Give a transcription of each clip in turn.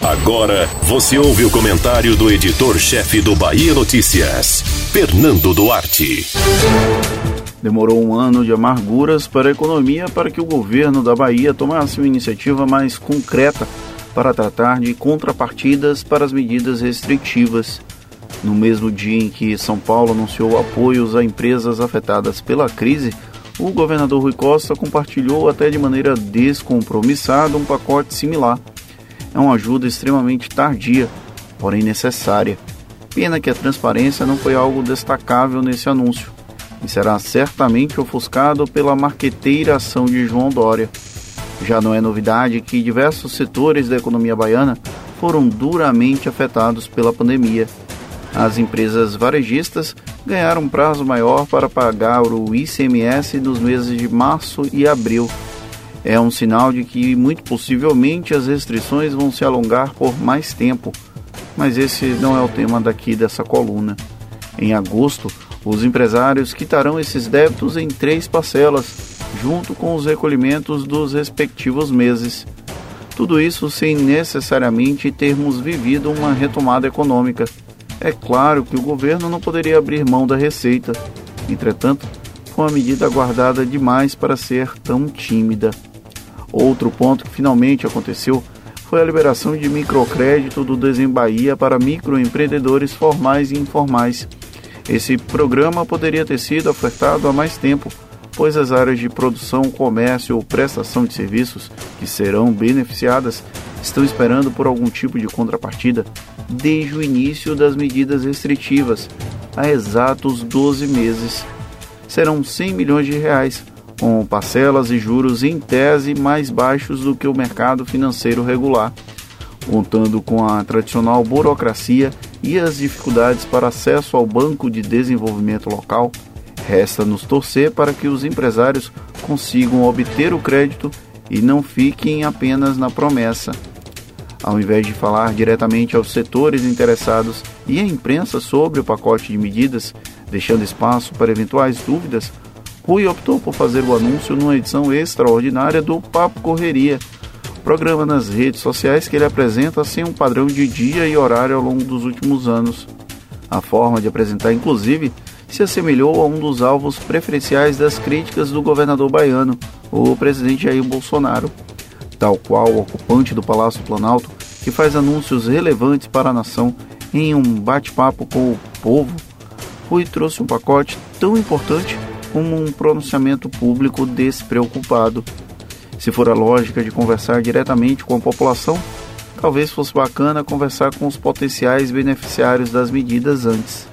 Agora você ouve o comentário do editor-chefe do Bahia Notícias, Fernando Duarte. Demorou um ano de amarguras para a economia para que o governo da Bahia tomasse uma iniciativa mais concreta para tratar de contrapartidas para as medidas restritivas. No mesmo dia em que São Paulo anunciou apoios a empresas afetadas pela crise, o governador Rui Costa compartilhou até de maneira descompromissada um pacote similar. É uma ajuda extremamente tardia, porém necessária. Pena que a transparência não foi algo destacável nesse anúncio e será certamente ofuscado pela marqueteira ação de João Dória. Já não é novidade que diversos setores da economia baiana foram duramente afetados pela pandemia. As empresas varejistas ganharam um prazo maior para pagar o ICMS nos meses de março e abril. É um sinal de que, muito possivelmente, as restrições vão se alongar por mais tempo. Mas esse não é o tema daqui dessa coluna. Em agosto, os empresários quitarão esses débitos em três parcelas, junto com os recolhimentos dos respectivos meses. Tudo isso sem necessariamente termos vivido uma retomada econômica. É claro que o governo não poderia abrir mão da receita. Entretanto, foi uma medida aguardada demais para ser tão tímida. Outro ponto que finalmente aconteceu foi a liberação de microcrédito do Desembahia para microempreendedores formais e informais. Esse programa poderia ter sido ofertado há mais tempo, pois as áreas de produção, comércio ou prestação de serviços que serão beneficiadas estão esperando por algum tipo de contrapartida desde o início das medidas restritivas, há exatos 12 meses. Serão 100 milhões de reais, com parcelas e juros em tese mais baixos do que o mercado financeiro regular, contando com a tradicional burocracia e as dificuldades para acesso ao Banco de Desenvolvimento Local, resta nos torcer para que os empresários consigam obter o crédito e não fiquem apenas na promessa. Ao invés de falar diretamente aos setores interessados e à imprensa sobre o pacote de medidas, deixando espaço para eventuais dúvidas, Rui optou por fazer o anúncio numa edição extraordinária do Papo Correria, programa nas redes sociais que ele apresenta sem um padrão de dia e horário ao longo dos últimos anos. A forma de apresentar, inclusive, se assemelhou a um dos alvos preferenciais das críticas do governador baiano, o presidente Jair Bolsonaro. Tal qual o ocupante do Palácio Planalto, que faz anúncios relevantes para a nação em um bate-papo com o povo, Rui trouxe um pacote tão importante como um pronunciamento público despreocupado se for a lógica de conversar diretamente com a população, talvez fosse bacana conversar com os potenciais beneficiários das medidas antes.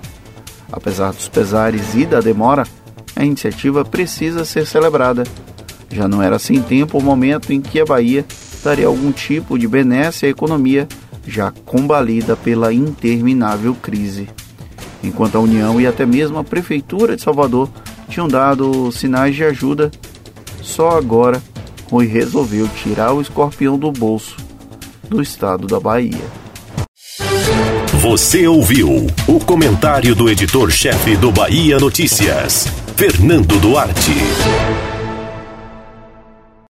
Apesar dos pesares e da demora, a iniciativa precisa ser celebrada. Já não era sem tempo o momento em que a Bahia daria algum tipo de benesse à economia, já combalida pela interminável crise. Enquanto a União e até mesmo a Prefeitura de Salvador tinham dado sinais de ajuda, só agora Rui resolveu tirar o escorpião do bolso do estado da Bahia. Você ouviu o comentário do editor-chefe do Bahia Notícias, Fernando Duarte.